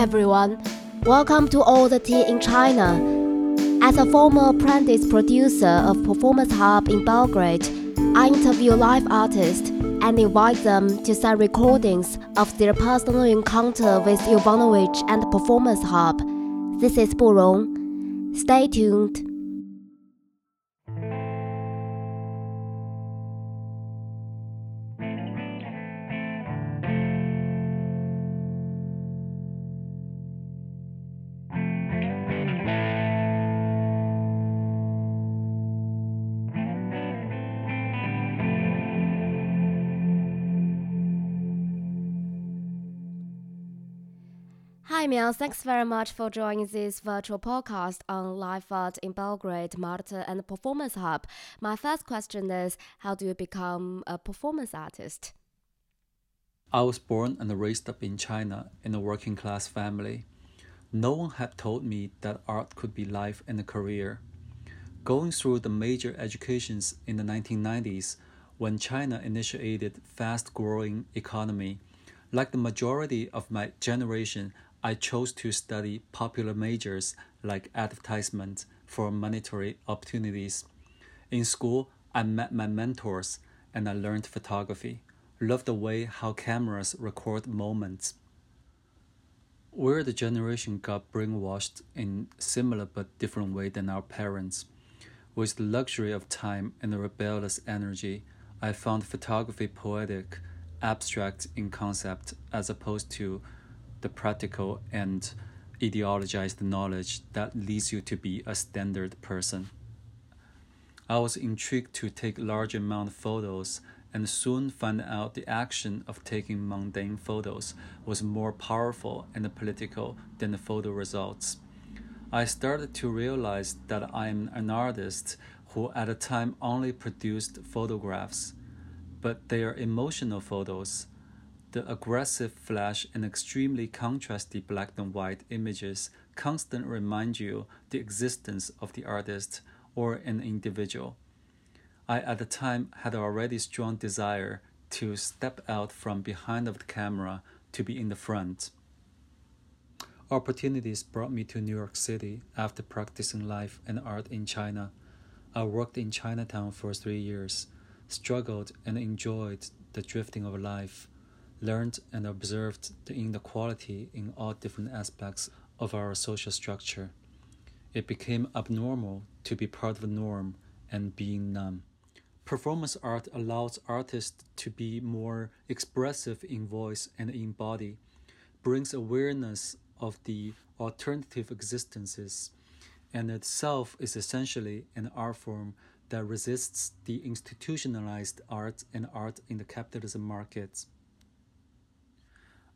everyone. Welcome to All the Tea in China. As a former apprentice producer of Performance Hub in Belgrade, I interview live artists and invite them to send recordings of their personal encounter with Jovanovic and Performance Hub. This is Burong. Stay tuned. Hi, Miao. Thanks very much for joining this virtual podcast on live art in Belgrade, Marta, and Performance Hub. My first question is How do you become a performance artist? I was born and raised up in China in a working class family. No one had told me that art could be life and a career. Going through the major educations in the 1990s, when China initiated fast growing economy, like the majority of my generation, I chose to study popular majors like advertisement for monetary opportunities. In school, I met my mentors and I learned photography. Loved the way how cameras record moments. We're the generation got brainwashed in similar but different way than our parents. With the luxury of time and a rebellious energy, I found photography poetic, abstract in concept as opposed to the practical and ideologized knowledge that leads you to be a standard person. I was intrigued to take large amount of photos and soon found out the action of taking mundane photos was more powerful and political than the photo results. I started to realize that I am an artist who at a time only produced photographs, but they are emotional photos the aggressive flash and extremely contrasty black and white images constantly remind you the existence of the artist or an individual. I at the time had already strong desire to step out from behind of the camera to be in the front. Opportunities brought me to New York City after practicing life and art in China. I worked in Chinatown for three years, struggled and enjoyed the drifting of life learned and observed the inequality in all different aspects of our social structure. It became abnormal to be part of a norm and being numb. Performance art allows artists to be more expressive in voice and in body, brings awareness of the alternative existences, and itself is essentially an art form that resists the institutionalized art and art in the capitalism markets.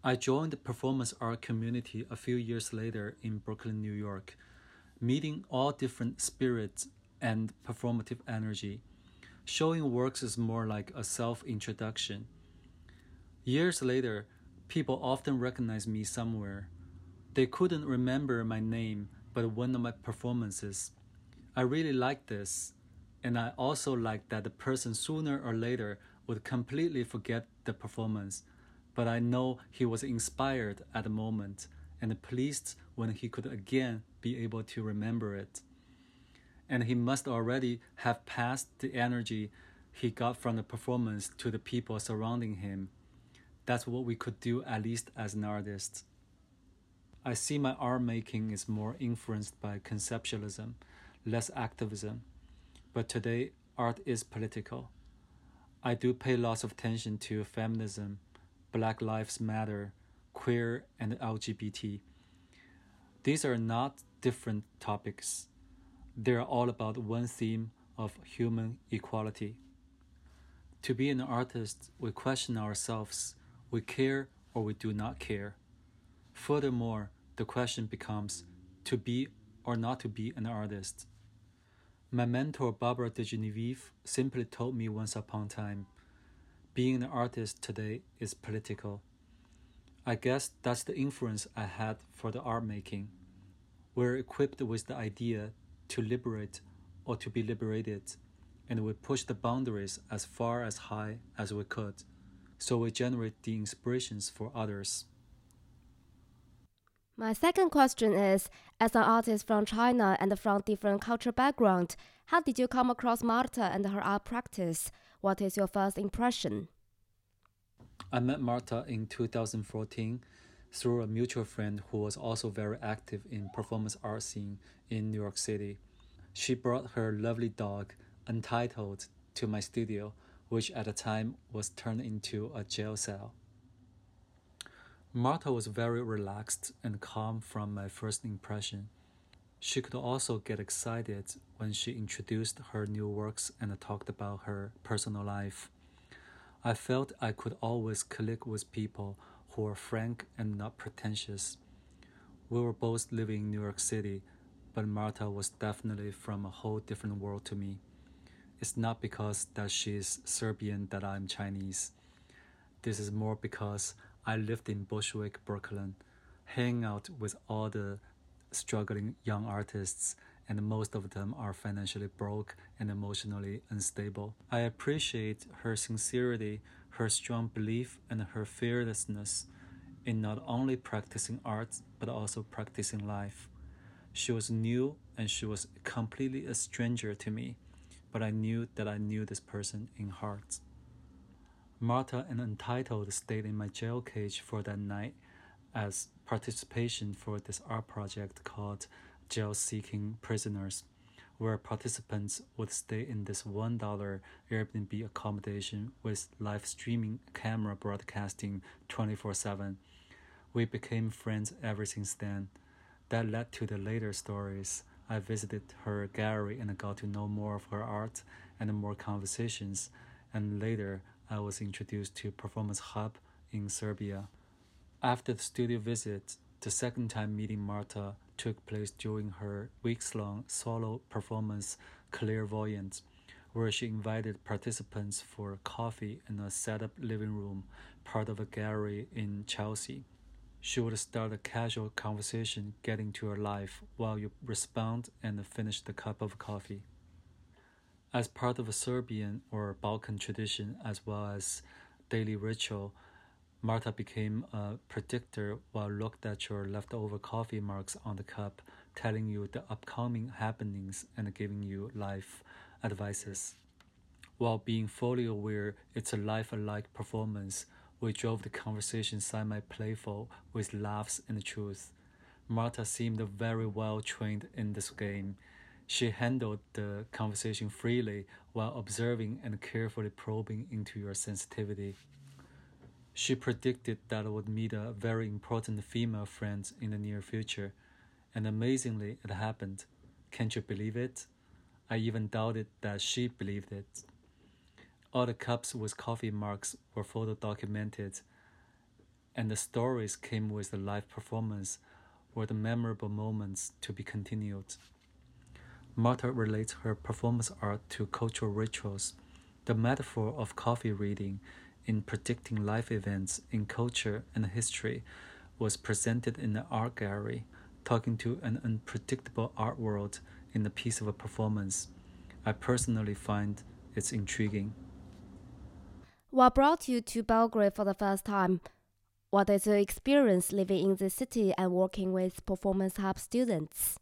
I joined the performance art community a few years later in Brooklyn, New York, meeting all different spirits and performative energy. Showing works is more like a self introduction. Years later, people often recognize me somewhere. They couldn't remember my name, but one of my performances. I really like this, and I also like that the person sooner or later would completely forget the performance but I know he was inspired at the moment and pleased when he could again be able to remember it. And he must already have passed the energy he got from the performance to the people surrounding him. That's what we could do, at least as an artist. I see my art making is more influenced by conceptualism, less activism. But today, art is political. I do pay lots of attention to feminism Black Lives Matter, queer, and LGBT. These are not different topics. They are all about one theme of human equality. To be an artist, we question ourselves we care or we do not care. Furthermore, the question becomes to be or not to be an artist. My mentor Barbara DeGenevieve simply told me once upon a time being an artist today is political. I guess that's the influence I had for the art making. We're equipped with the idea to liberate or to be liberated, and we push the boundaries as far as high as we could, so we generate the inspirations for others. My second question is As an artist from China and from different cultural background, how did you come across Marta and her art practice? What is your first impression? I met Marta in 2014 through a mutual friend who was also very active in performance art scene in New York City. She brought her lovely dog, Untitled, to my studio, which at the time was turned into a jail cell. Marta was very relaxed and calm from my first impression. She could also get excited when she introduced her new works and talked about her personal life. I felt I could always click with people who were frank and not pretentious. We were both living in New York City, but Marta was definitely from a whole different world to me. It's not because that she's Serbian that I'm Chinese. This is more because I lived in Bushwick, Brooklyn, hanging out with all the struggling young artists, and most of them are financially broke and emotionally unstable. I appreciate her sincerity, her strong belief, and her fearlessness in not only practicing art but also practicing life. She was new and she was completely a stranger to me, but I knew that I knew this person in heart. Marta and Untitled stayed in my jail cage for that night as participation for this art project called Jail Seeking Prisoners, where participants would stay in this $1 Airbnb accommodation with live streaming camera broadcasting 24 7. We became friends ever since then. That led to the later stories. I visited her gallery and got to know more of her art and more conversations, and later I was introduced to Performance Hub in Serbia. After the studio visit, the second time meeting Marta took place during her weeks long solo performance Clairvoyant, where she invited participants for coffee in a set up living room, part of a gallery in Chelsea. She would start a casual conversation getting to her life while you respond and finish the cup of coffee. As part of a Serbian or Balkan tradition, as well as daily ritual, Marta became a predictor while looked at your leftover coffee marks on the cup, telling you the upcoming happenings and giving you life advices. While being fully aware it's a life alike performance, we drove the conversation semi playful with laughs and truth. Marta seemed very well trained in this game she handled the conversation freely while observing and carefully probing into your sensitivity. She predicted that I would meet a very important female friend in the near future, and amazingly, it happened. Can't you believe it? I even doubted that she believed it. All the cups with coffee marks were photo documented, and the stories came with the live performance were the memorable moments to be continued. Marta relates her performance art to cultural rituals. The metaphor of coffee reading in predicting life events in culture and history was presented in the art gallery, talking to an unpredictable art world in a piece of a performance. I personally find it's intriguing. What brought you to Belgrade for the first time? What is your experience living in the city and working with Performance Hub students?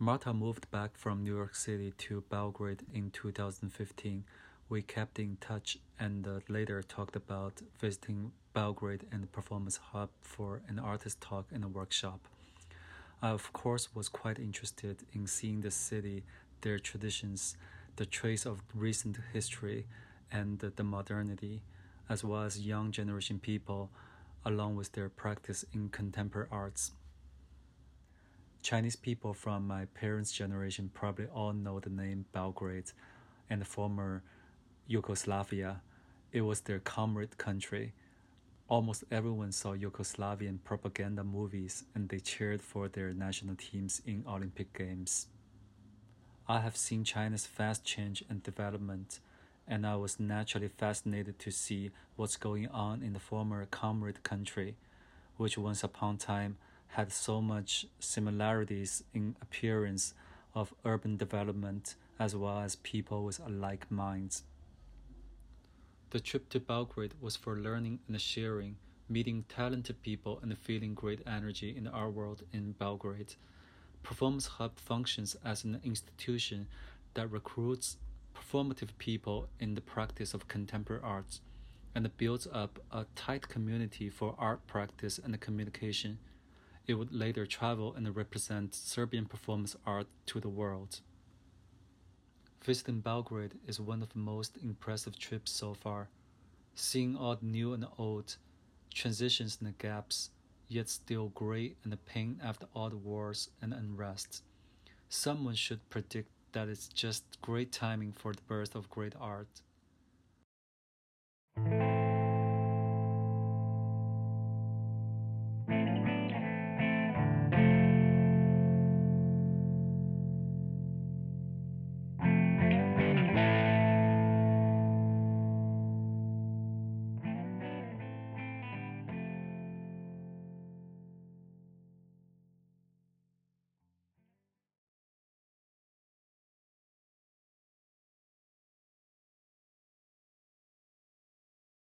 Marta moved back from New York City to Belgrade in 2015. We kept in touch and uh, later talked about visiting Belgrade and the Performance Hub for an artist talk and a workshop. I, of course, was quite interested in seeing the city, their traditions, the trace of recent history, and the modernity, as well as young generation people, along with their practice in contemporary arts. Chinese people from my parents' generation probably all know the name Belgrade and the former Yugoslavia. It was their comrade country. Almost everyone saw Yugoslavian propaganda movies and they cheered for their national teams in Olympic Games. I have seen China's fast change and development, and I was naturally fascinated to see what's going on in the former comrade country, which once upon a time had so much similarities in appearance of urban development as well as people with alike minds. The trip to Belgrade was for learning and sharing, meeting talented people and feeling great energy in art world in Belgrade. Performance Hub functions as an institution that recruits performative people in the practice of contemporary arts and builds up a tight community for art practice and communication. It would later travel and represent Serbian performance art to the world. Visiting Belgrade is one of the most impressive trips so far. Seeing all the new and old, transitions and gaps, yet still great and the pain after all the wars and unrest. Someone should predict that it's just great timing for the birth of great art.